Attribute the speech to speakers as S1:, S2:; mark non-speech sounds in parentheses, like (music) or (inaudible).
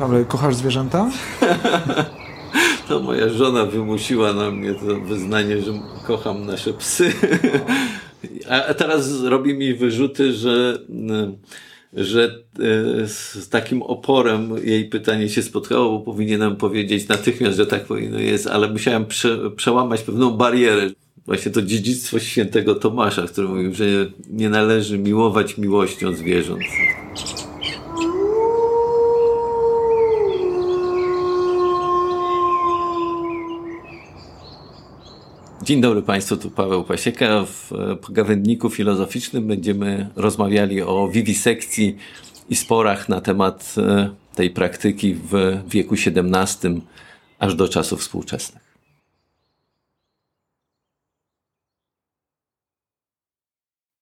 S1: Pawle, kochasz zwierzęta? (laughs)
S2: To moja żona wymusiła na mnie to wyznanie, że kocham nasze psy. A teraz robi mi wyrzuty, że, że e, z takim oporem jej pytanie się spotkało, bo powinienem powiedzieć natychmiast, że tak powinno jest, ale musiałem prze, przełamać pewną barierę. Właśnie to dziedzictwo świętego Tomasza, który mówił, że nie należy miłować miłością zwierząt. Dzień dobry Państwu, tu Paweł Pasieka. W pogawędniku filozoficznym będziemy rozmawiali o wiwisekcji i sporach na temat e, tej praktyki w wieku XVII aż do czasów współczesnych.